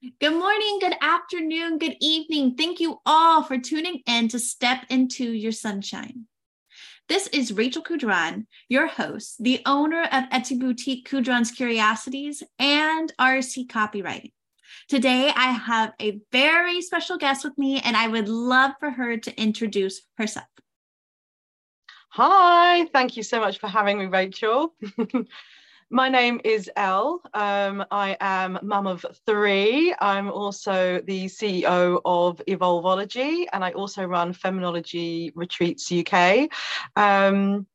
Good morning, good afternoon, good evening. Thank you all for tuning in to Step into Your Sunshine. This is Rachel Kudran, your host, the owner of Etsy Boutique Kudran's Curiosities and RC Copywriting. Today, I have a very special guest with me, and I would love for her to introduce herself. Hi, thank you so much for having me, Rachel. My name is El. Um, I am mum of three. I'm also the CEO of Evolveology, and I also run Feminology Retreats UK. Um,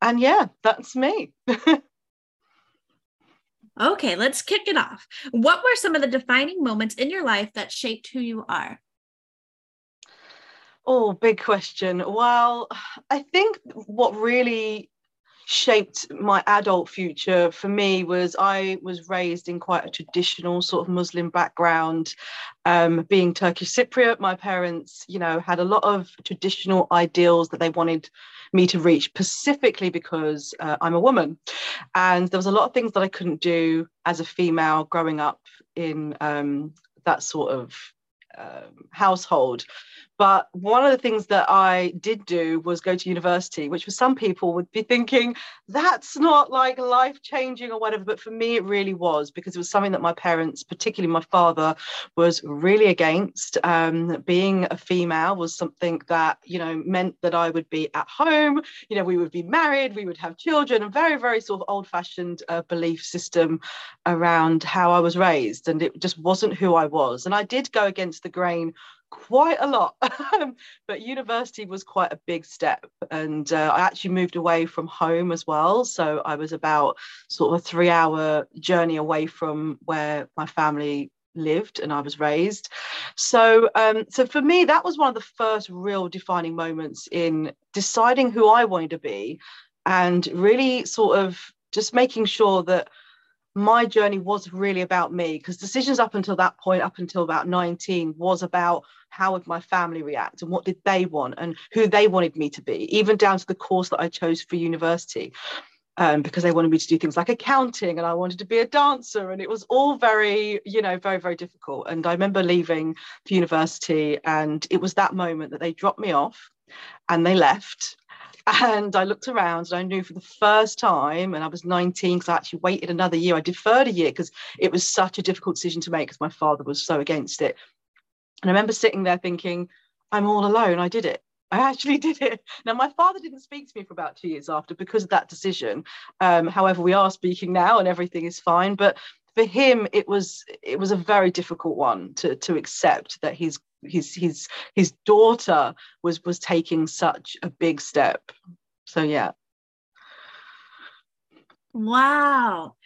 and yeah, that's me. okay, let's kick it off. What were some of the defining moments in your life that shaped who you are? Oh, big question. Well, I think what really shaped my adult future for me was I was raised in quite a traditional sort of Muslim background. Um, being Turkish Cypriot, my parents, you know, had a lot of traditional ideals that they wanted me to reach, specifically because uh, I'm a woman. And there was a lot of things that I couldn't do as a female growing up in um, that sort of um, household. But one of the things that I did do was go to university, which for some people would be thinking that's not like life changing or whatever. But for me, it really was because it was something that my parents, particularly my father, was really against. Um, being a female was something that, you know, meant that I would be at home, you know, we would be married, we would have children, a very, very sort of old fashioned uh, belief system around how I was raised. And it just wasn't who I was. And I did go against the grain quite a lot. But university was quite a big step and uh, i actually moved away from home as well. So i was about sort of a three hour journey away from where my family lived and i was raised. So um, so for me that was one of the first real defining moments in deciding who i wanted to be and really sort of just making sure that my journey was really about me because decisions up until that point up until about 19 was about how would my family react and what did they want and who they wanted me to be even down to the course that i chose for university um, because they wanted me to do things like accounting and i wanted to be a dancer and it was all very you know very very difficult. And i remember leaving for university and it was that moment that they dropped me off and they left and I looked around and I knew for the first time, and I was 19 because I actually waited another year. I deferred a year because it was such a difficult decision to make because my father was so against it. And I remember sitting there thinking, I'm all alone. I did it. I actually did it. Now, my father didn't speak to me for about two years after because of that decision. Um, however, we are speaking now and everything is fine. But for him, it was it was a very difficult one to to accept that his his his his daughter was was taking such a big step. So yeah. Wow.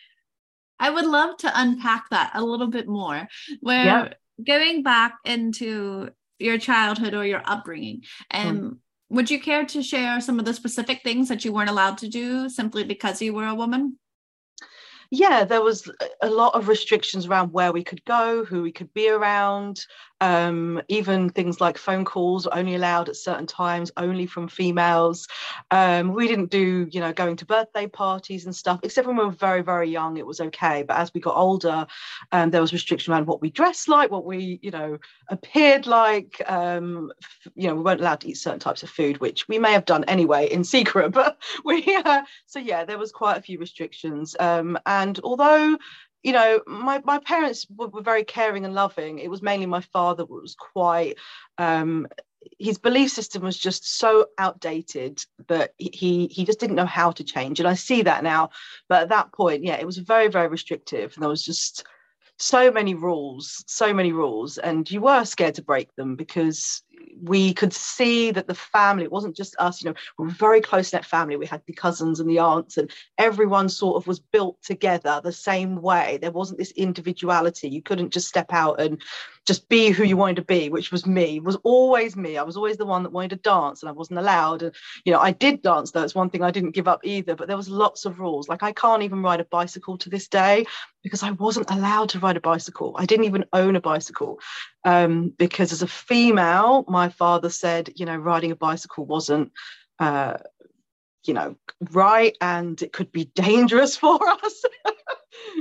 I would love to unpack that a little bit more. Where yeah. going back into your childhood or your upbringing and mm. would you care to share some of the specific things that you weren't allowed to do simply because you were a woman yeah, there was a lot of restrictions around where we could go, who we could be around, um, even things like phone calls were only allowed at certain times, only from females. Um, we didn't do, you know, going to birthday parties and stuff, except when we were very, very young, it was okay. But as we got older, um, there was restriction around what we dressed like, what we, you know, appeared like. Um, you know, we weren't allowed to eat certain types of food, which we may have done anyway in secret. But we, uh, so yeah, there was quite a few restrictions. Um, and although you know, my, my parents were, were, very caring and loving. It was mainly my father was quite, um, his belief system was just so outdated that he he just didn't know how to change. And I see that now. But at that point, yeah, it was very, very restrictive. And there was just so many rules, so many rules. And you were scared to break them because we could see that the family, it wasn't just us, you know, we're a very close knit family. We had the cousins and the aunts, and everyone sort of was built together the same way. There wasn't this individuality. You couldn't just step out and just be who you wanted to be, which was me, it was always me. I was always the one that wanted to dance and I wasn't allowed. And, you know, I did dance though. It's one thing I didn't give up either, but there was lots of rules. Like I can't even ride a bicycle to this day because I wasn't allowed to ride a bicycle. I didn't even own a bicycle um, because as a female, my father said, you know, riding a bicycle wasn't, uh, you know, right and it could be dangerous for us.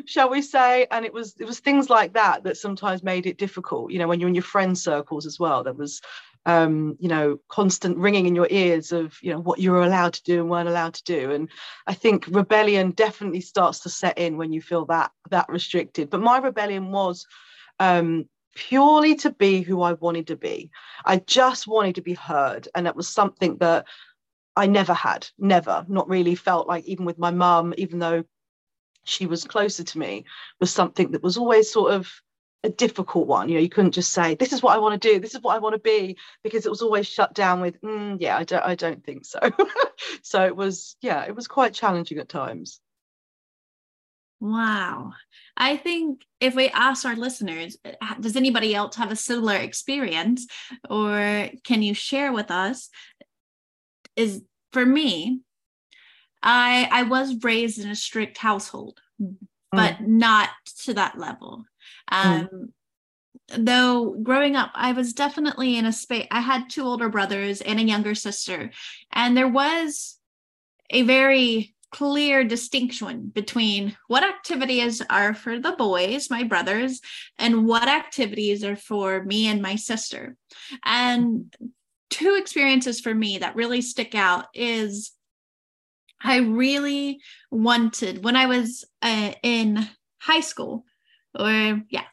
shall we say and it was it was things like that that sometimes made it difficult you know when you're in your friend circles as well there was um, you know, constant ringing in your ears of, you know, what you were allowed to do and weren't allowed to do. And I think rebellion definitely starts to set in when you feel that that restricted. But my rebellion was um, purely to be who I wanted to be. I just wanted to be heard, and that was something that I never had, never, not really felt like even with my mum, even though she was closer to me, was something that was always sort of a difficult one. You know, you couldn't just say, "This is what I want to do. This is what I want to be," because it was always shut down with, mm, "Yeah, I don't, I don't think so." so it was, yeah, it was quite challenging at times. Wow. I think if we ask our listeners, does anybody else have a similar experience or can you share with us? Is for me, I I was raised in a strict household, but mm. not to that level. Mm. Um, mm. Though growing up, I was definitely in a space. I had two older brothers and a younger sister, and there was a very clear distinction between what activities are for the boys, my brothers, and what activities are for me and my sister. And two experiences for me that really stick out is I really wanted when I was uh, in high school, or yeah,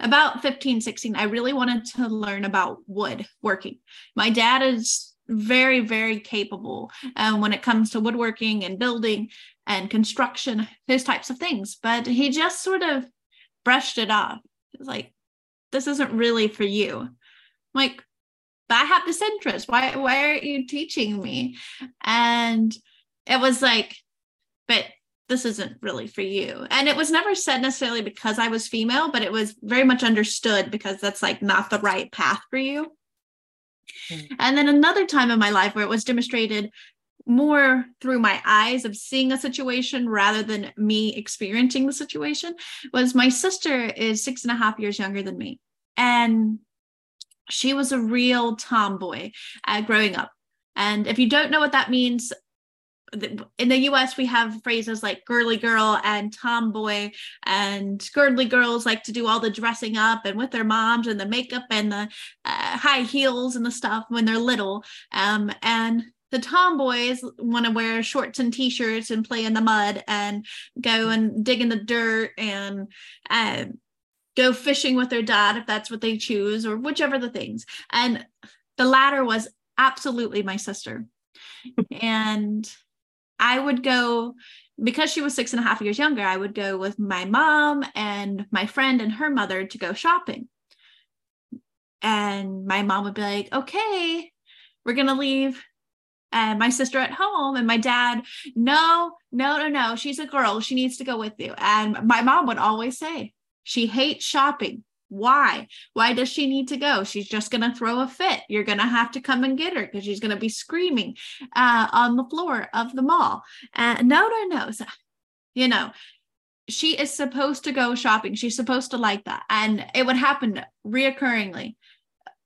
about 15, 16, I really wanted to learn about wood working. My dad is very, very capable um, when it comes to woodworking and building and construction, those types of things. But he just sort of brushed it off. It's like, this isn't really for you. I'm like, but I have this interest. Why, why aren't you teaching me? And it was like, but this isn't really for you. And it was never said necessarily because I was female, but it was very much understood because that's like not the right path for you. Mm. And then another time in my life where it was demonstrated more through my eyes of seeing a situation rather than me experiencing the situation was my sister is six and a half years younger than me. And she was a real tomboy uh, growing up. And if you don't know what that means, in the US, we have phrases like girly girl and tomboy, and girly girls like to do all the dressing up and with their moms and the makeup and the uh, high heels and the stuff when they're little. Um, and the tomboys want to wear shorts and t-shirts and play in the mud and go and dig in the dirt and uh, go fishing with their dad if that's what they choose or whichever the things. And the latter was absolutely my sister. and I would go because she was six and a half years younger, I would go with my mom and my friend and her mother to go shopping. And my mom would be like, okay, we're going to leave. And my sister at home and my dad no no no no she's a girl she needs to go with you. And my mom would always say she hates shopping why? Why does she need to go? She's just going to throw a fit. You're going to have to come and get her because she's going to be screaming uh, on the floor of the mall. Uh, no, no, no. So, you know, she is supposed to go shopping. She's supposed to like that. And it would happen reoccurringly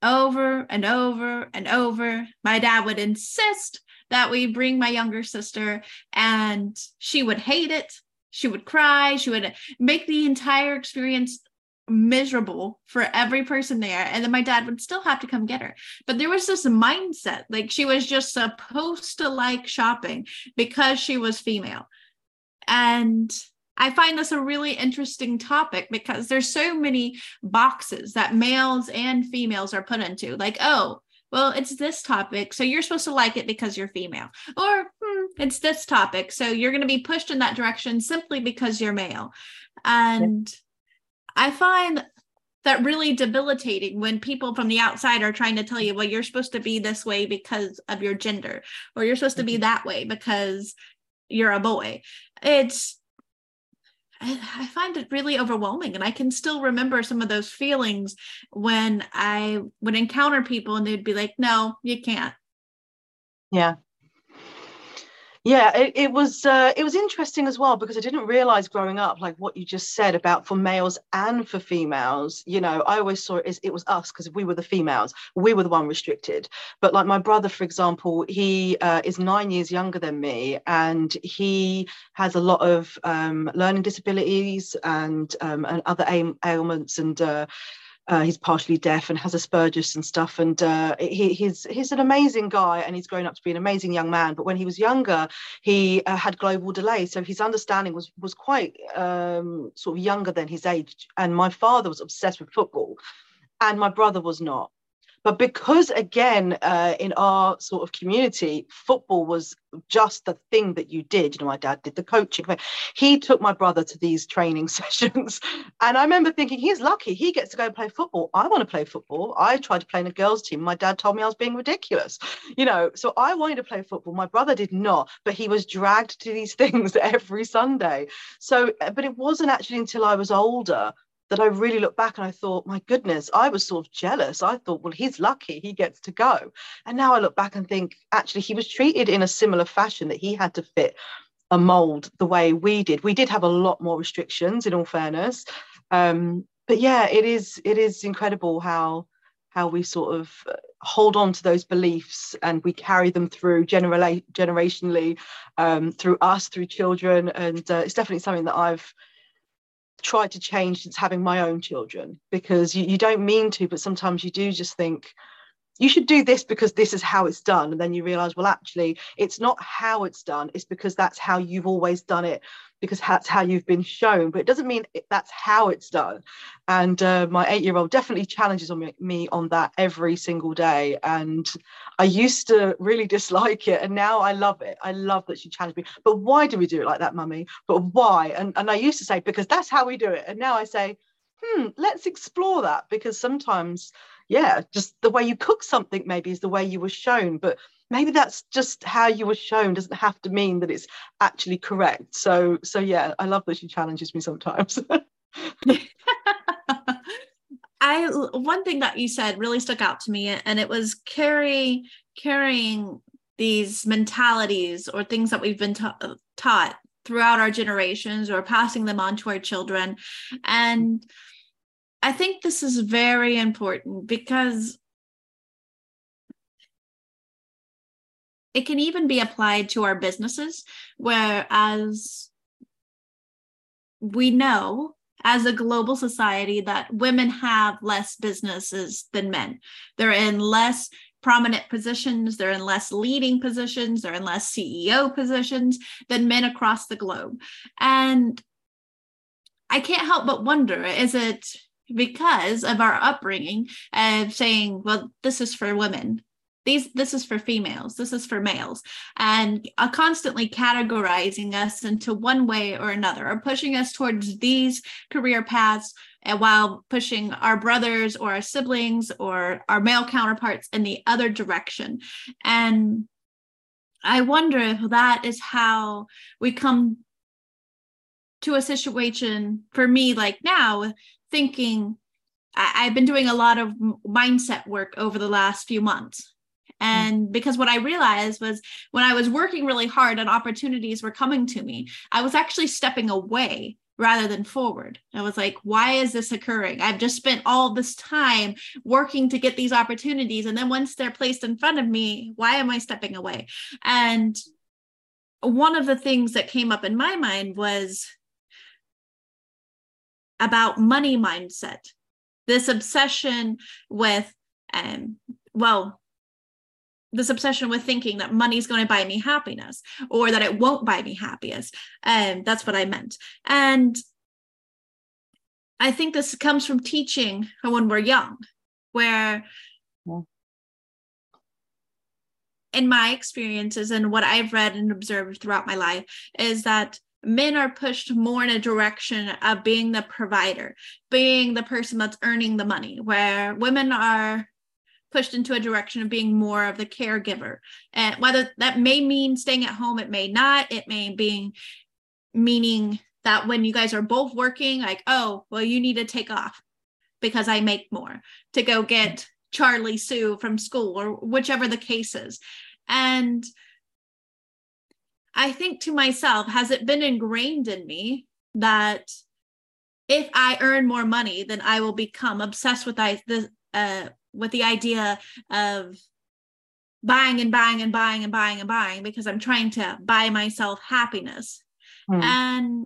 over and over and over. My dad would insist that we bring my younger sister, and she would hate it. She would cry. She would make the entire experience miserable for every person there and then my dad would still have to come get her but there was this mindset like she was just supposed to like shopping because she was female and I find this a really interesting topic because there's so many boxes that males and females are put into. Like, oh, well, it's this topic, so you're supposed to like it because you're female. Or hmm, it's this topic, so you're going to be pushed in that direction simply because you're male. And I find that really debilitating when people from the outside are trying to tell you, well, you're supposed to be this way because of your gender, or you're supposed to be mm-hmm. that way because you're a boy. It's, I find it really overwhelming. And I can still remember some of those feelings when I would encounter people and they'd be like, no, you can't. Yeah. Yeah it, it was uh, it was interesting as well because i didn't realize growing up like what you just said about for males and for females you know i always saw it as it was us because we were the females we were the one restricted. But like my brother for example he uh, is nine years younger than me and he has a lot of um, learning disabilities and um, and other ail- ailments and uh, uh, he's partially deaf and has Asperger's and stuff. And uh, he, he's he's an amazing guy, and he's grown up to be an amazing young man. But when he was younger, he uh, had global delay, so his understanding was was quite um, sort of younger than his age. And my father was obsessed with football, and my brother was not. But because, again, uh, in our sort of community, football was just the thing that you did. You know, my dad did the coaching. He took my brother to these training sessions. And I remember thinking, he's lucky. He gets to go play football. I want to play football. I tried to play in a girls' team. My dad told me I was being ridiculous. You know, so I wanted to play football. My brother did not, but he was dragged to these things every Sunday. So, but it wasn't actually until I was older that I really look back and I thought, my goodness, I was sort of jealous. I thought, well, he's lucky he gets to go. And now I look back and think, actually, he was treated in a similar fashion that he had to fit a mold the way we did. We did have a lot more restrictions, in all fairness. Um, but yeah, it is it is incredible how how we sort of uh, hold on to those beliefs and we carry them through generally generationally um, through us through children and uh, it's definitely something that i've tried to change since having my own children because you, you don't mean to, but sometimes you do just think, you should do this because this is how it's done. And then you realize, well, actually, it's not how it's done, it's because that's how you've always done it, because that's how you've been shown. But it doesn't mean that's how it's done. And uh, my eight year old definitely challenges on me, me on that every single day. And I used to really dislike it. And now I love it. I love that she challenged me. But why do we do it like that, mummy? But why? And, and I used to say, because that's how we do it. And now I say, hmm, let's explore that because sometimes yeah, just the way you cook something maybe is the way you were shown, but maybe that's just how you were shown doesn't have to mean that it's actually correct. So so yeah, I love that she challenges me sometimes. I one thing that you said really stuck out to me, and it was carry carrying these mentalities or things that we've been ta- taught throughout our generations or passing them on to our children, and I think this is very important because it can even be applied to our businesses, whereas we know as a global society that women have less businesses than men. They're in less prominent positions, they're in less leading positions, they're in less CEO positions than men across the globe. And I can't help but wonder is it because of our upbringing of saying, well, this is for women. These, this is for females, this is for males, and uh, constantly categorizing us into one way or another, or pushing us towards these career paths, and while pushing our brothers or our siblings or our male counterparts in the other direction. And I wonder if that is how we come to a situation for me like now thinking I, have been doing a lot of mindset work over the last few months. Hmm. And because what I realized was when I was working really hard and opportunities were coming to me, I was actually stepping away rather than forward. I was like, why is this occurring? I've just spent all this time working to get these opportunities. And then once they're placed in front of me, why am I stepping away? And one of the things that came up in my mind was about money mindset, this obsession with, um, well, this obsession with thinking that money is going to buy me happiness or that it won't buy me happiness. And um, that's what I meant. And I think this comes from teaching when we're young, where yeah. in my experiences and what I've read and observed throughout my life is that men are pushed more in a direction of being the provider, being the person that's earning the money, where women are pushed into a direction of being more of the caregiver. And whether that may mean staying at home, it may not, it may be meaning that when you guys are both working, like, oh, well, you need to take off because I make more to go get Charlie Sue from school or whichever the case is. And I think to myself, has it been ingrained in me that if I earn more money, then I will become obsessed with I, the uh, with the idea of buying and buying and buying and buying and buying because I'm trying to buy myself happiness. Mm. And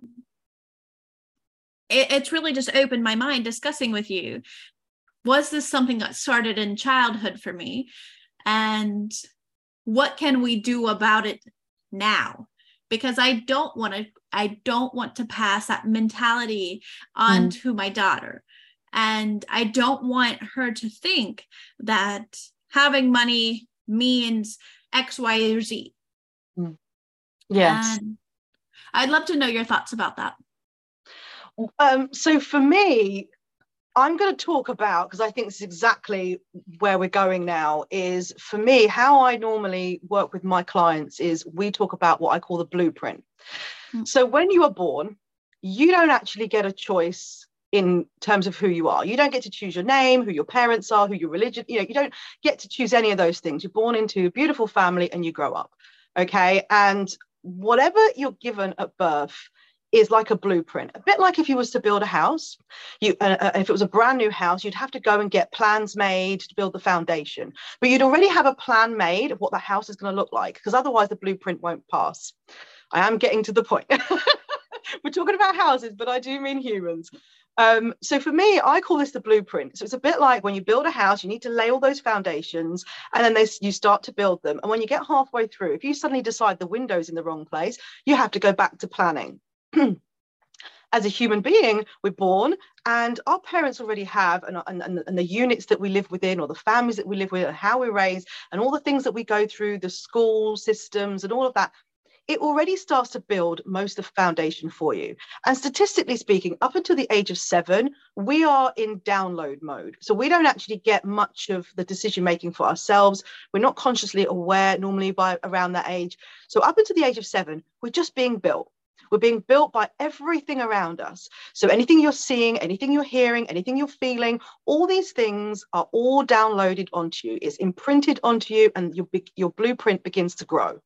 it, it's really just opened my mind discussing with you. Was this something that started in childhood for me? And what can we do about it now? Because I don't want to, I don't want to pass that mentality on mm. to my daughter. And I don't want her to think that having money means X, Y, or Z. Mm. Yes. And I'd love to know your thoughts about that. Um, so for me, I'm going to talk about because I think this is exactly where we're going now. Is for me, how I normally work with my clients is we talk about what I call the blueprint. Mm. So when you are born, you don't actually get a choice in terms of who you are. You don't get to choose your name, who your parents are, who your religion, you know, you don't get to choose any of those things. You're born into a beautiful family and you grow up. Okay. And whatever you're given at birth is like a blueprint a bit like if you was to build a house you uh, uh, if it was a brand new house you'd have to go and get plans made to build the foundation but you'd already have a plan made of what the house is going to look like because otherwise the blueprint won't pass i am getting to the point we're talking about houses but i do mean humans um, so for me, I call this the blueprint. So it's a bit like when you build a house, you need to lay all those foundations and then they, you start to build them. And when you get halfway through, if you suddenly decide the window's in the wrong place, you have to go back to planning. As a human being, we're born and our parents already have, and, and, and the units that we live within, or the families that we live with, and how we're raised, and all the things that we go through, the school systems, and all of that, it already starts to build most of the foundation for you. And statistically speaking, up until the age of seven, we are in download mode. So we don't actually get much of the decision making for ourselves. We're not consciously aware normally by around that age. So up until the age of seven, we're just being built. We're being built by everything around us. So anything you're seeing, anything you're hearing, anything you're feeling, all these things are all downloaded onto you. It's imprinted onto you, and your your blueprint begins to grow.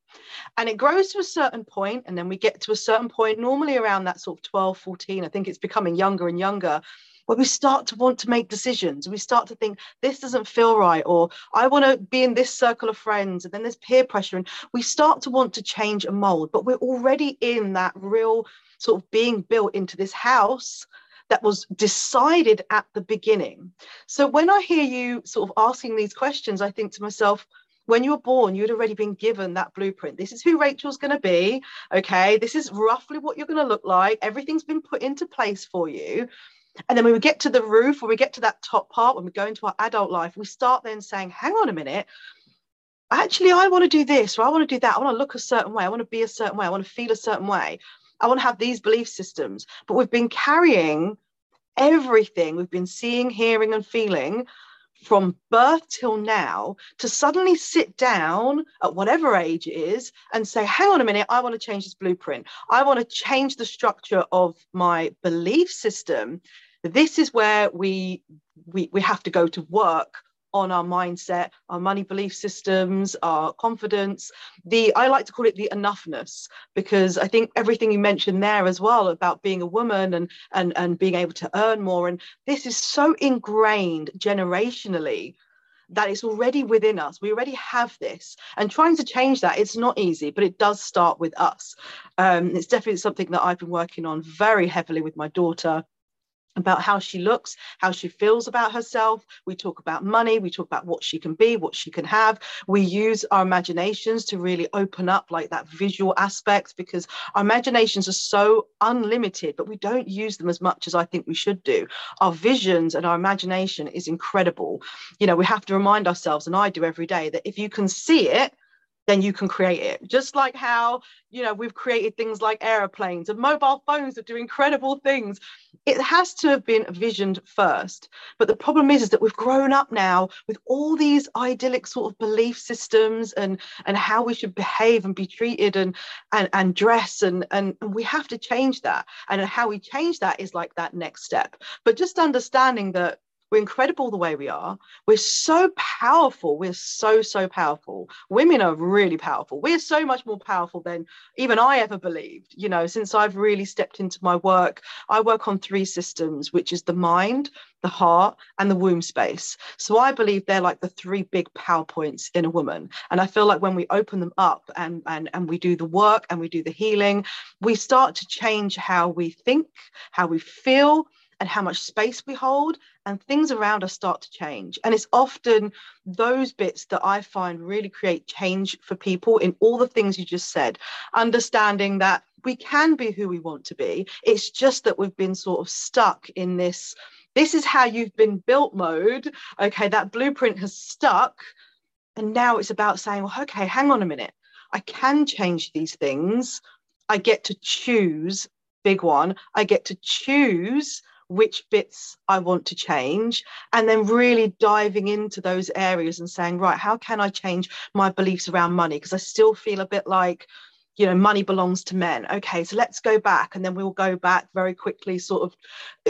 And it grows to a certain point, and then we get to a certain point, normally around that sort of 12, 14. I think it's becoming younger and younger where we start to want to make decisions. We start to think this doesn't feel right, or I want to be in this circle of friends, and then there's peer pressure, and we start to want to change a mold. But we're already in that real sort of being built into this house that was decided at the beginning. So when I hear you sort of asking these questions, I think to myself, when you were born, you'd already been given that blueprint. This is who Rachel's going to be. Okay. This is roughly what you're going to look like. Everything's been put into place for you. And then when we get to the roof, when we get to that top part, when we go into our adult life, we start then saying, hang on a minute, actually, I want to do this or I want to do that. I want to look a certain way. I want to be a certain way. I want to feel a certain way. I want to have these belief systems. But we've been carrying everything we've been seeing, hearing, and feeling from birth till now to suddenly sit down at whatever age it is and say, hang on a minute, I want to change this blueprint. I want to change the structure of my belief system this is where we we, we have to go to work on our mindset, our money belief systems, our confidence. The I like to call it the enoughness because I think everything you mentioned there as well about being a woman and and and being able to earn more and this is so ingrained generationally that it's already within us. We already have this, and trying to change that it's not easy, but it does start with us. Um, it's definitely something that I've been working on very heavily with my daughter about how she looks, how she feels about herself. We talk about money, we talk about what she can be, what she can have. We use our imaginations to really open up like that visual aspect because our imaginations are so unlimited, but we don't use them as much as I think we should do. Our visions and our imagination is incredible. You know, we have to remind ourselves, and I do every day, that if you can see it, then you can create it. Just like how, you know, we've created things like aeroplanes and mobile phones that do incredible things. It has to have been visioned first. But the problem is, is that we've grown up now with all these idyllic sort of belief systems and and how we should behave and be treated and and, and dress and, and and we have to change that. And how we change that is like that next step. But just understanding that we're incredible the way we are. We're so powerful. We're so, so powerful. Women are really powerful. We're so much more powerful than even I ever believed. You know, since I've really stepped into my work, I work on three systems, which is the mind, the heart, and the womb space. So I believe they're like the three big power points in a woman. And I feel like when we open them up and, and, and we do the work and we do the healing, we start to change how we think, how we feel, and how much space we hold and things around us start to change. And it's often those bits that i find really create change for people in all the things you just said. Understanding that we can be who we want to be. It's just that we've been sort of stuck in this this is how you've been built mode. Okay that blueprint has stuck. And now it's about saying well okay hang on a minute. I can change these things. I get to choose big one i get to choose which bits I want to change, and then really diving into those areas and saying, right, how can I change my beliefs around money? Because I still feel a bit like, you know money belongs to men. Okay so let's go back and then we'll go back very quickly sort of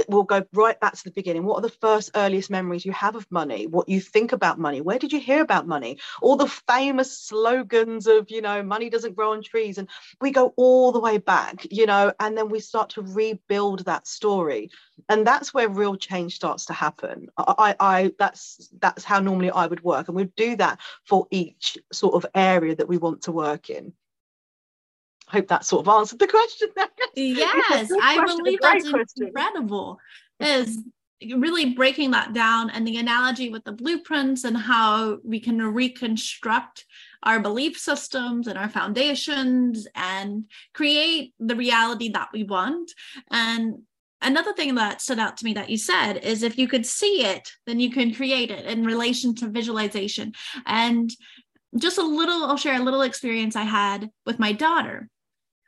we'll go right back to the beginning. What are the first earliest memories you have of money? What you think about money? Where did you hear about money? All the famous slogans of you know money doesn't grow on trees and we go all the way back you know and then we start to rebuild that story. And that's where real change starts to happen. I i that's that's how normally i would work and we'd do that for each sort of area that we want to work in hope that sort of answered the question. yes, I believe that's question. incredible. Is really breaking that down and the analogy with the blueprints and how we can reconstruct our belief systems and our foundations and create the reality that we want. And another thing that stood out to me that you said is if you could see it, then you can create it in relation to visualization. And just a little, I'll share a little experience I had with my daughter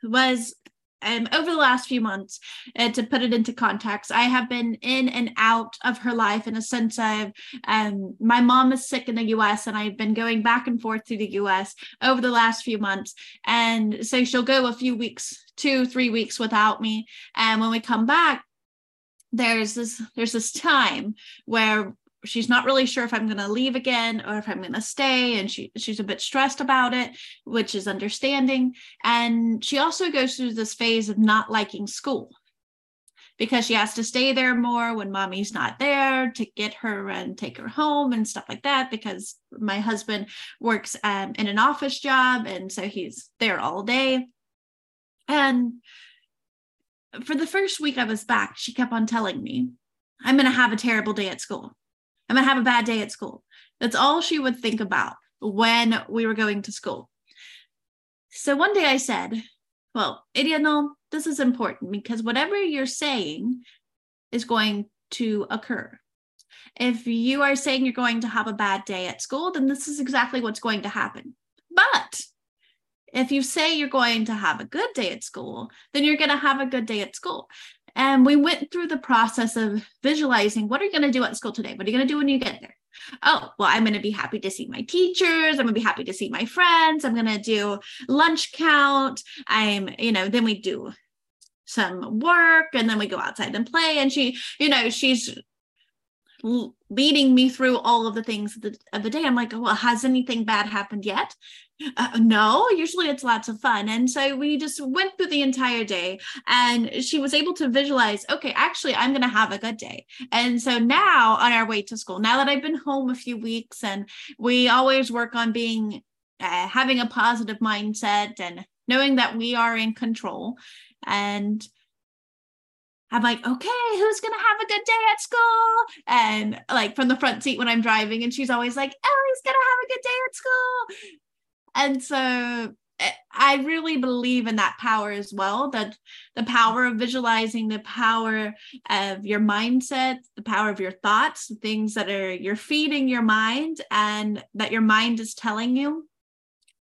was um, over the last few months, uh, to put it into context, I have been in and out of her life in a sense of um, my mom is sick in the US and I've been going back and forth to the US over the last few months. And so she'll go a few weeks, two, three weeks without me. And when we come back, there's this there's this time where she's not really sure if I'm going to leave again or if I'm going to stay and she she's a bit stressed about it which is understanding. And she also goes through this phase of not liking school because she has to stay there more when mommy's not there to get her and take her home and stuff like that because my husband works um, in an office job and so he's there all day. And for the first week I was back she kept on telling me I'm going to have a terrible day at school I'm going to have a bad day at school. That's all she would think about when we were going to school. So one day I said, Well, Idiano, this is important because whatever you're saying is going to occur. If you are saying you're going to have a bad day at school, then this is exactly what's going to happen. But if you say you're going to have a good day at school, then you're going to have a good day at school. And we went through the process of visualizing what are you going to do at school today? What are you going to do when you get there? Oh, well, I'm going to be happy to see my teachers. I'm going to be happy to see my friends. I'm going to do lunch count. I'm, you know, then we do some work and then we go outside and play. And she, you know, she's leading me through all of the things of the, of the day. I'm like, well, has anything bad happened yet? Uh, no, usually it's lots of fun. And so we just went through the entire day and she was able to visualize, okay, actually, I'm going to have a good day. And so now on our way to school, now that I've been home a few weeks and we always work on being, uh, having a positive mindset and knowing that we are in control and I'm like, okay, who's gonna have a good day at school? And like from the front seat when I'm driving, and she's always like, Ellie's gonna have a good day at school. And so eh, I really believe in that power as well that the power of visualizing, the power of your mindset, the power of your thoughts, the things that are you're feeding your mind and that your mind is telling you.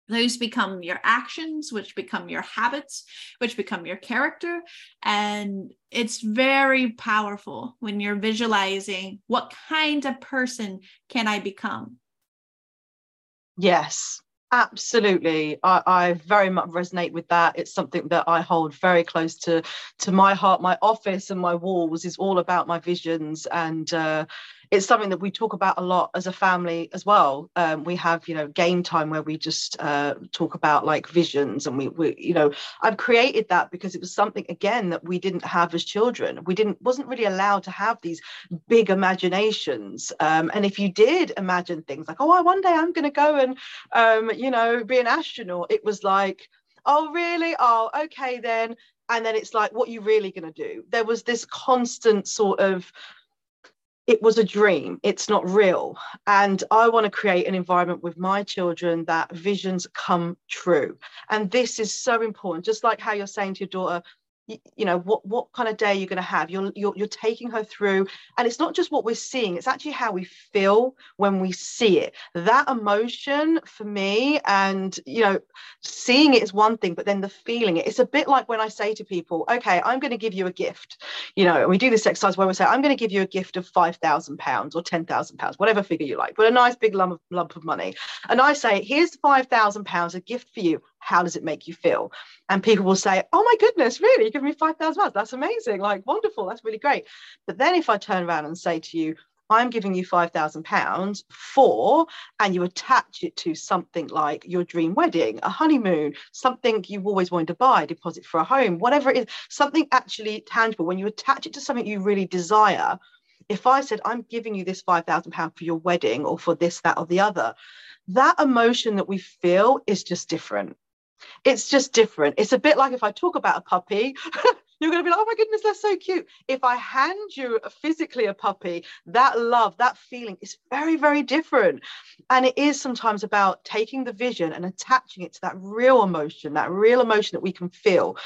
Those become your actions which become your habits which become your character. And it's very powerful when you're visualizing what kind of person can i become. Yes absolutely. I, I very much resonate with that. It's something that i hold very close to to my heart. My office and my walls is all about my visions and uh it's something that we talk about a lot as a family as well. Um, we have you know game time where we just uh, talk about like visions and we, we you know i've created that because it was something again that we didn't have as children. We didn't wasn't really allowed to have these big imaginations. Um, and if you did imagine things like oh one day i'm going to go and um, you know be an astronaut it was like oh really? Oh okay then. And then it's like what are you really going to do? There was this constant sort of it was a dream. It's not real. And i want to create an environment with my children that visions come true. And this is so important. Just like how you're saying to your daughter you know what what kind of day you're going to have. You're, you're you're taking her through and it's not just what we're seeing it's actually how we feel when we see it. That emotion for me and you know seeing it is one thing but then the feeling it it's a bit like when i say to people okay i'm going to give you a gift. You know and we do this exercise where we say i'm going to give you a gift of 5000 pounds or 10000 pounds whatever figure you like but a nice big lump of, lump of money. And i say here's 5000 pounds a gift for you how does it make you feel? And people will say oh my goodness really? You give me 5000 pounds that's amazing like wonderful that's really great. But then if i turn around and say to you i'm giving you 5000 pounds for and you attach it to something like your dream wedding a honeymoon something you've always wanted to buy deposit for a home whatever it is something actually tangible when you attach it to something you really desire if i said i'm giving you this 5000 pound for your wedding or for this that or the other that emotion that we feel is just different it's just different. It's a bit like if I talk about a puppy, you're going to be like, oh my goodness, that's so cute. If I hand you physically a puppy, that love, that feeling is very, very different. And it is sometimes about taking the vision and attaching it to that real emotion, that real emotion that we can feel.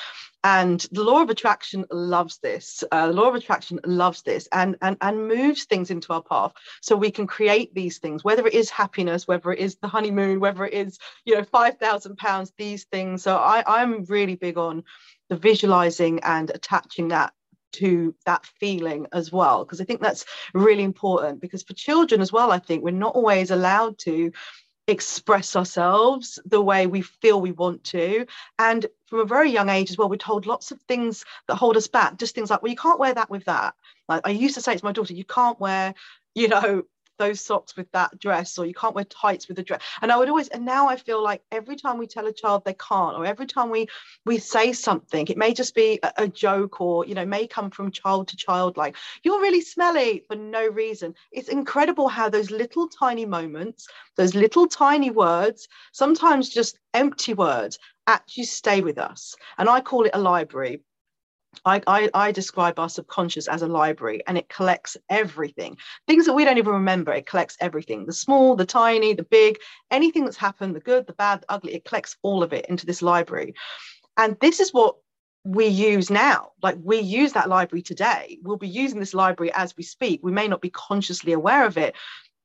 And the law of attraction loves this. Uh, the law of attraction loves this and, and, and moves things into our path so we can create these things, whether it is happiness, whether it is the honeymoon, whether it is, you know, 5,000 pounds, these things. So I, I'm really big on the visualizing and attaching that to that feeling as well because i think that's really important because for children as well i think we're not always allowed to express ourselves the way we feel we want to. And from a very young age as well we're told lots of things that hold us back just things like well you can't wear that with that. Like i used to say to my daughter you can't wear you know those socks with that dress or you can't wear tights with a dress. And i would always and now i feel like every time we tell a child they can't or every time we we say something it may just be a, a joke or you know may come from child to child like you're really smelly for no reason. It's incredible how those little tiny moments those little tiny words sometimes just empty words actually stay with us. And i call it a library I, I, I, describe our subconscious as a library and it collects everything. Things that we don't even remember it collects everything. The small the tiny the big anything that's happened the good the bad the ugly it collects all of it into this library. And this is what we use now. Like we use that library today. We'll be using this library as we speak. We may not be consciously aware of it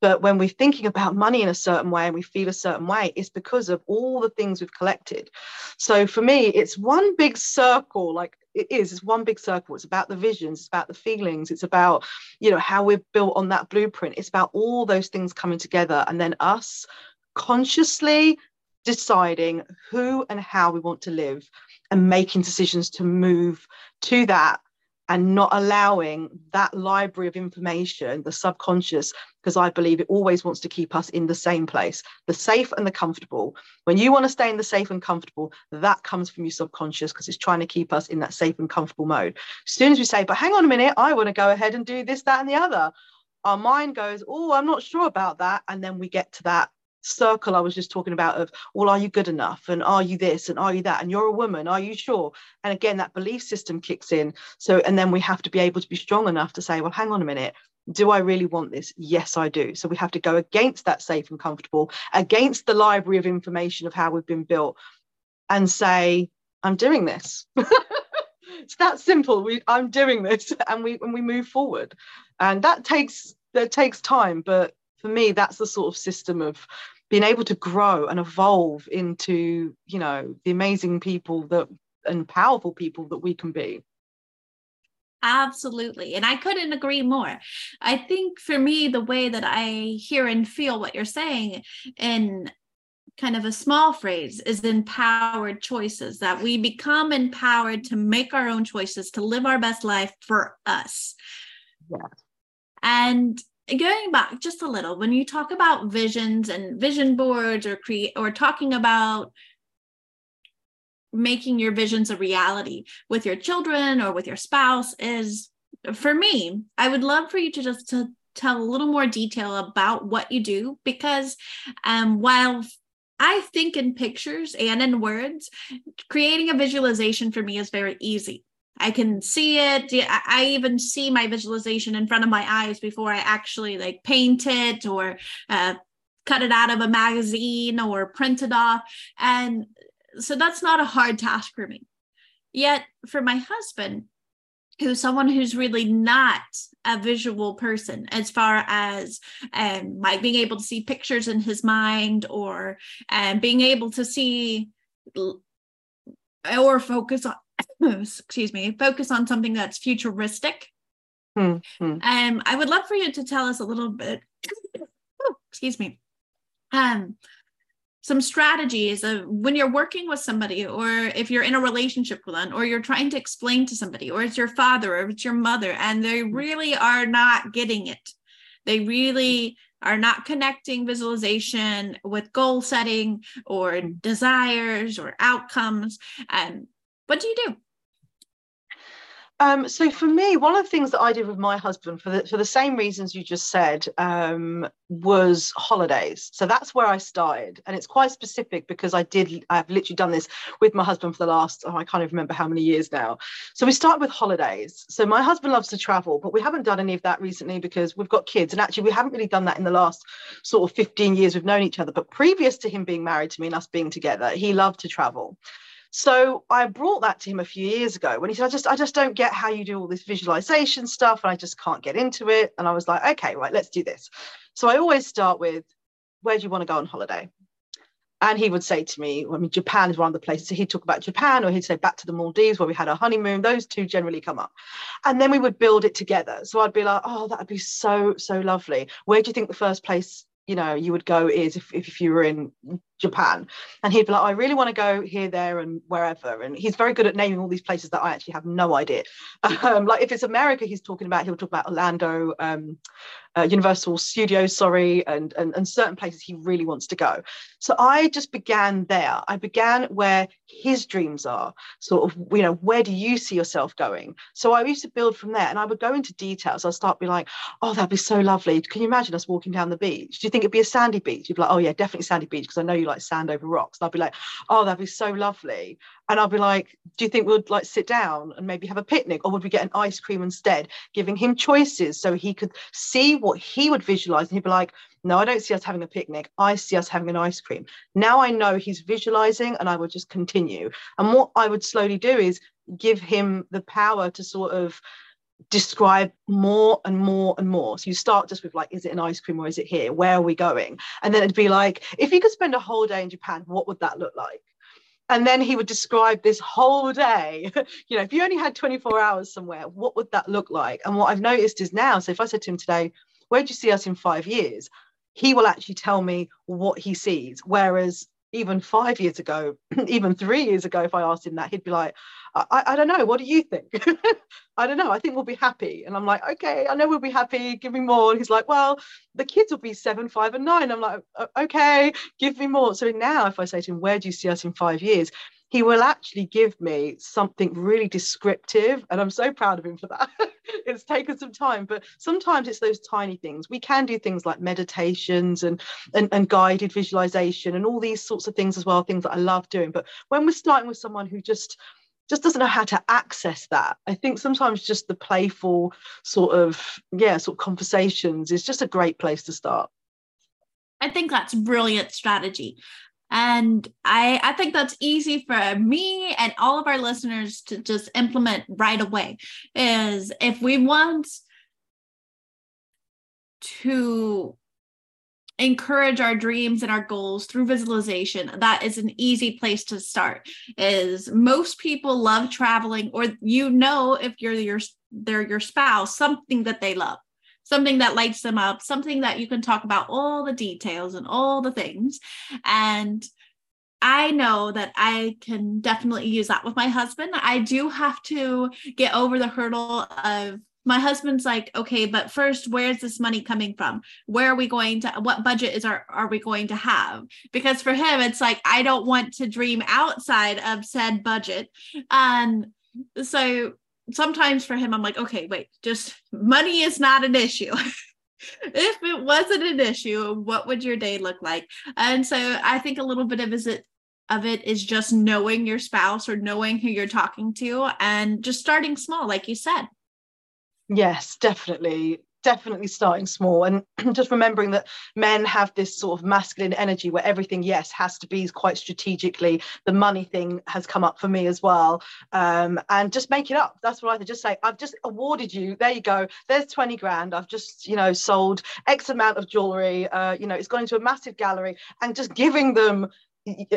but when we're thinking about money in a certain way and we feel a certain way, it's because of all the things we've collected. So for me, it's one big circle, like it is, it's one big circle. It's about the visions, it's about the feelings, it's about, you know, how we're built on that blueprint. It's about all those things coming together and then us consciously deciding who and how we want to live and making decisions to move to that and not allowing that library of information, the subconscious, because I believe it always wants to keep us in the same place, the safe and the comfortable. When you want to stay in the safe and comfortable, that comes from your subconscious because it's trying to keep us in that safe and comfortable mode. As soon as we say, but hang on a minute, I want to go ahead and do this, that, and the other, our mind goes, oh, I'm not sure about that. And then we get to that circle I was just talking about of, well, are you good enough? And are you this? And are you that? And you're a woman, are you sure? And again, that belief system kicks in. So, and then we have to be able to be strong enough to say, well, hang on a minute. Do I really want this? Yes, I do. So we have to go against that safe and comfortable, against the library of information of how we've been built, and say, I'm doing this. it's that simple. We, I'm doing this, and we and we move forward, and that takes that takes time, but for me that's the sort of system of being able to grow and evolve into you know the amazing people that and powerful people that we can be Absolutely. And I couldn't agree more. I think for me, the way that I hear and feel what you're saying in kind of a small phrase is empowered choices, that we become empowered to make our own choices, to live our best life for us. Yeah. And going back just a little, when you talk about visions and vision boards or create or talking about making your visions a reality with your children or with your spouse is for me, I would love for you to just to tell a little more detail about what you do because um, while I think in pictures and in words, creating a visualization for me is very easy. I can see it. I even see my visualization in front of my eyes before I actually like paint it or uh, cut it out of a magazine or print it off. And so that's not a hard task for me. Yet for my husband, who's someone who's really not a visual person as far as um, like being able to see pictures in his mind or um, being able to see or focus on excuse me focus on something that's futuristic mm-hmm. um i would love for you to tell us a little bit excuse me um some strategies of when you're working with somebody or if you're in a relationship with them or you're trying to explain to somebody or it's your father or it's your mother and they mm. really are not getting it they really are not connecting visualization with goal setting or mm. desires or outcomes and what do you do um, so for me, one of the things that I did with my husband, for the for the same reasons you just said, um, was holidays. So that's where I started, and it's quite specific because I did. I've literally done this with my husband for the last. Oh, I can't even remember how many years now. So we start with holidays. So my husband loves to travel, but we haven't done any of that recently because we've got kids, and actually we haven't really done that in the last sort of 15 years we've known each other. But previous to him being married to me and us being together, he loved to travel. So I brought that to him a few years ago when he said, I just, I just don't get how you do all this visualization stuff and I just can't get into it. And I was like, okay, right, let's do this. So I always start with, where do you want to go on holiday? And he would say to me, I mean, Japan is one of the places. So he'd talk about Japan, or he'd say back to the Maldives where we had our honeymoon. Those two generally come up. And then we would build it together. So I'd be like, oh, that'd be so, so lovely. Where do you think the first place you know you would go is if, if you were in Japan. And he'd be like, I really want to go here, there, and wherever. And he's very good at naming all these places that I actually have no idea. Um, like if it's America, he's talking about, he'll talk about Orlando, um, uh, Universal Studios, sorry, and, and, and certain places he really wants to go. So I just began there. I began where his dreams are, sort of, you know, where do you see yourself going? So I used to build from there and I would go into details. I'd start be like, oh, that'd be so lovely. Can you imagine us walking down the beach? Do you think it'd be a sandy beach? You'd be like, oh, yeah, definitely sandy beach because I know you like sand over rocks. And I'll be like, oh, that'd be so lovely. And I'll be like, do you think we'd like sit down and maybe have a picnic? Or would we get an ice cream instead? Giving him choices so he could see what he would visualize. And he'd be like, no, I don't see us having a picnic. I see us having an ice cream. Now I know he's visualizing and I would just continue. And what I would slowly do is give him the power to sort of describe more and more and more. So you start just with like, is it an ice cream or is it here? Where are we going? And then it'd be like, if you could spend a whole day in Japan, what would that look like? And then he would describe this whole day. you know, if you only had 24 hours somewhere, what would that look like? And what I've noticed is now, so if I said to him today, where do you see us in five years? He will actually tell me what he sees. Whereas even five years ago, even three years ago, if I asked him that, he'd be like, I, I don't know. What do you think? I don't know. I think we'll be happy. And I'm like, okay, I know we'll be happy. Give me more. And he's like, well, the kids will be seven, five, and nine. I'm like, okay, give me more. So now, if I say to him, where do you see us in five years? He will actually give me something really descriptive and i'm so proud of him for that. It's taken some time but sometimes it's those tiny things. We can do things like meditations and, and and guided visualization and all these sorts of things as well things that i love doing. But when we're starting with someone who just just doesn't know how to access that i think sometimes just the playful sort of yeah sort of conversations is just a great place to start. I think that's brilliant strategy. And I, I think that's easy for me and all of our listeners to just implement right away. Is if we want to encourage our dreams and our goals through visualization that is an easy place to start is most people love traveling or you know if you're your they're your spouse something that they love something that lights them up, something that you can talk about all the details and all the things. And I know that I can definitely use that with my husband. I do have to get over the hurdle of my husband's like okay but first where's this money coming from where are we going to what budget is our are we going to have because for him it's like i don't want to dream outside of said budget and so sometimes for him i'm like okay wait just money is not an issue. If it wasn't an issue what would your day look like? And so i think a little bit of is it of it is just knowing your spouse or knowing who you're talking to and just starting small like you said. Yes, definitely. Definitely starting small and just remembering that men have this sort of masculine energy where everything, yes, has to be quite strategically. The money thing has come up for me as well. Um, and just make it up. That's what I just say. I've just awarded you. There you go. There's 20 grand. I've just, you know, sold X amount of jewelry. Uh, you know, it's gone into a massive gallery and just giving them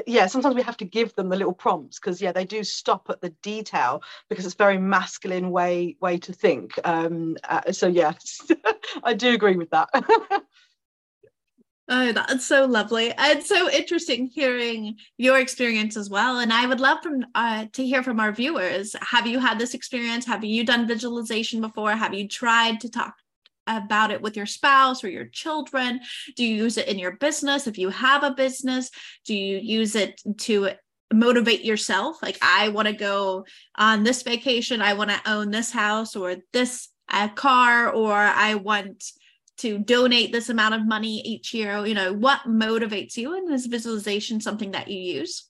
yeah sometimes we have to give them the little prompts because yeah they do stop at the detail because it's very masculine way way to think um uh, so yeah i do agree with that Oh, that's so lovely and so interesting hearing your experience as well. And I would love from uh, to hear from our viewers. Have you had this experience? Have you done visualization before? Have you tried to talk about it with your spouse or your children? Do you use it in your business? If you have a business, do you use it to motivate yourself? Like, I want to go on this vacation, I want to own this house or this uh, car, or I want to donate this amount of money each year. You know, what motivates you? And is visualization something that you use?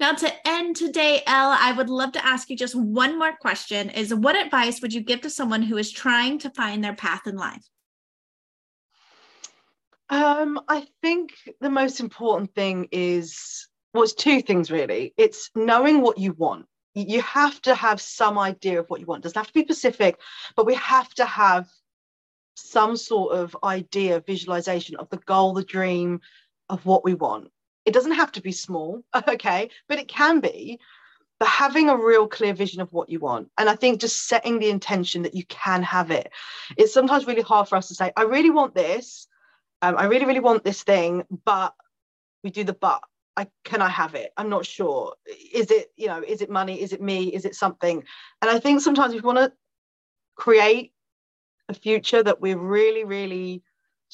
Now, to end today, El, I would love to ask you just one more question is what advice would you give to someone who is trying to find their path in life? Um, I think the most important thing is well, it's two things really. It's knowing what you want. You have to have some idea of what you want. It doesn't have to be specific, but we have to have some sort of idea, visualization of the goal, the dream of what we want it doesn't have to be small, okay, but it can be. But having a real clear vision of what you want. And I think just setting the intention that you can have it. It's sometimes really hard for us to say, I really want this. Um, I really, really want this thing, but we do the but. I can I have it? I'm not sure. Is it, you know, is it money? Is it me? Is it something? And I think sometimes we want to create a future that we're really, really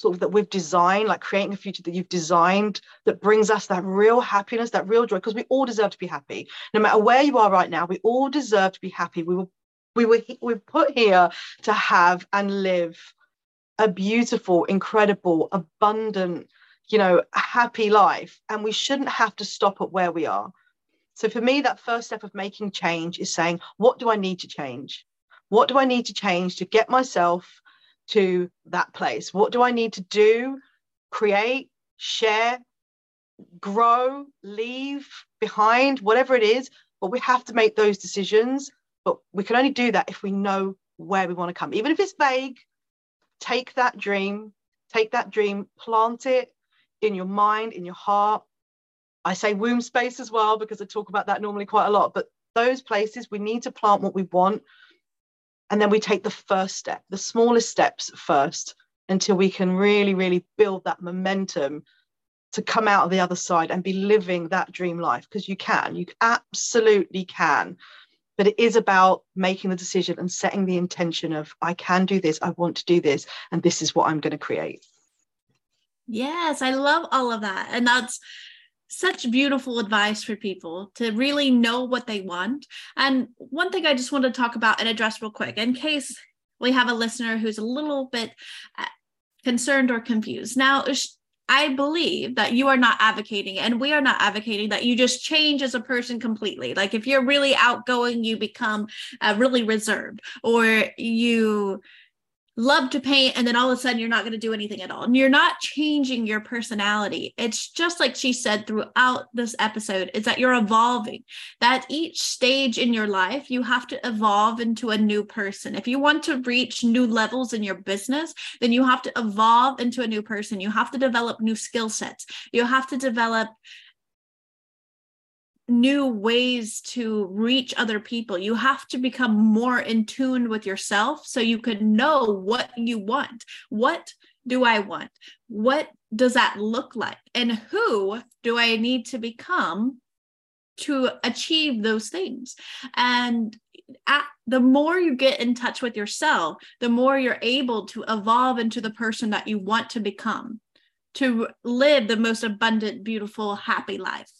sort of that we've designed, like creating a future that you've designed that brings us that real happiness, that real joy, because we all deserve to be happy. No matter where you are right now, we all deserve to be happy. We were we were we were put here to have and live a beautiful, incredible, abundant, you know, happy life. And we shouldn't have to stop at where we are. So for me, that first step of making change is saying, what do I need to change? What do I need to change to get myself to that place? What do I need to do, create, share, grow, leave behind, whatever it is? But we have to make those decisions. But we can only do that if we know where we want to come. Even if it's vague, take that dream, take that dream, plant it in your mind, in your heart. I say womb space as well because I talk about that normally quite a lot. But those places, we need to plant what we want and then we take the first step, the smallest steps first, until we can really, really build that momentum to come out of the other side and be living that dream life. Because you can, you absolutely can. But it is about making the decision and setting the intention of, I can do this, I want to do this, and this is what I'm going to create. Yes, I love all of that. And that's such beautiful advice for people to really know what they want. And one thing I just want to talk about and address real quick, in case we have a listener who's a little bit uh, concerned or confused. Now, I believe that you are not advocating, and we are not advocating that you just change as a person completely. Like if you're really outgoing, you become uh, really reserved, or you love to paint and then all of a sudden you're not going to do anything at all. And you're not changing your personality. It's just like she said throughout this episode is that you're evolving. That each stage in your life you have to evolve into a new person. If you want to reach new levels in your business then you have to evolve into a new person. You have to develop new skill sets. You have to develop new ways to reach other people. You have to become more in tune with yourself so you can know what you want. What do I want? What does that look like? And who do I need to become to achieve those things? And at, the more you get in touch with yourself, the more you're able to evolve into the person that you want to become, to live the most abundant, beautiful, happy life.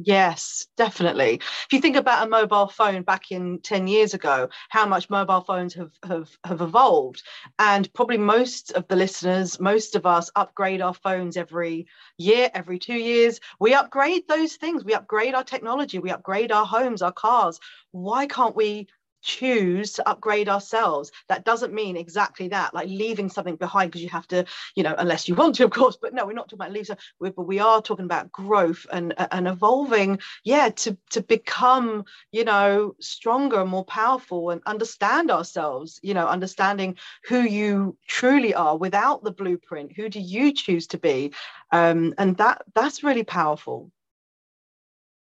Yes, definitely. If you think about a mobile phone back in 10 years ago, how much mobile phones have, have, have evolved. And probably most of the listeners, most of us upgrade our phones every year, every two years. We upgrade those things. We upgrade our technology. We upgrade our homes, our cars. Why can't we choose to upgrade ourselves. That doesn't mean exactly that like leaving something behind because you have to you know unless you want to of course but no we're not talking about leaving but we are talking about growth and and evolving yeah to to become you know stronger and more powerful and understand ourselves you know understanding who you truly are without the blueprint. Who do you choose to be? Um and that that's really powerful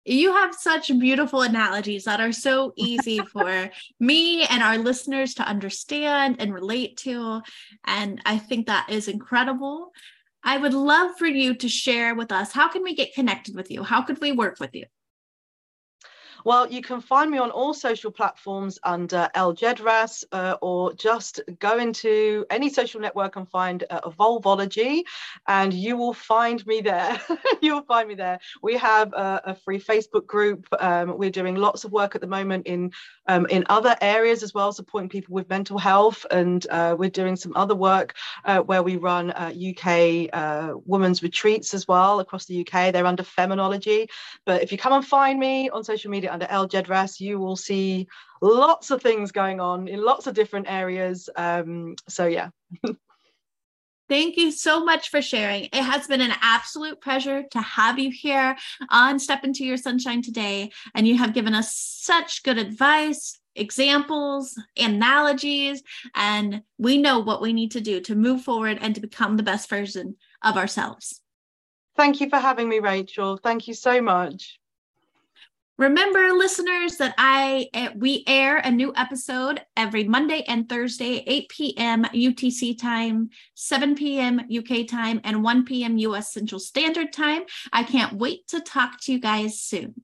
you have such beautiful analogies that are so easy for me and our listeners to understand and relate to. And I think that is incredible. I would love for you to share with us how can we get connected with you? How could we work with you? Well, you can find me on all social platforms under El Jedras, uh, or just go into any social network and find uh, Evolvology, and you will find me there. you will find me there. We have a, a free Facebook group. Um, we're doing lots of work at the moment in um, in other areas as well, supporting people with mental health, and uh, we're doing some other work uh, where we run UK uh, uh, women's retreats as well across the UK. They're under Feminology, but if you come and find me on social media under El Jedras, you will see lots of things going on in lots of different areas. Um, so, yeah. Thank you so much for sharing. It has been an absolute pleasure to have you here on Step Into Your Sunshine today. And you have given us such good advice, examples, analogies, and we know what we need to do to move forward and to become the best version of ourselves. Thank you for having me, Rachel. Thank you so much. Remember, listeners, that I eh, we air a new episode every Monday and Thursday, 8 p.m. UTC time, 7 p.m. UK time, and 1 p.m. US Central Standard Time. I can't wait to talk to you guys soon.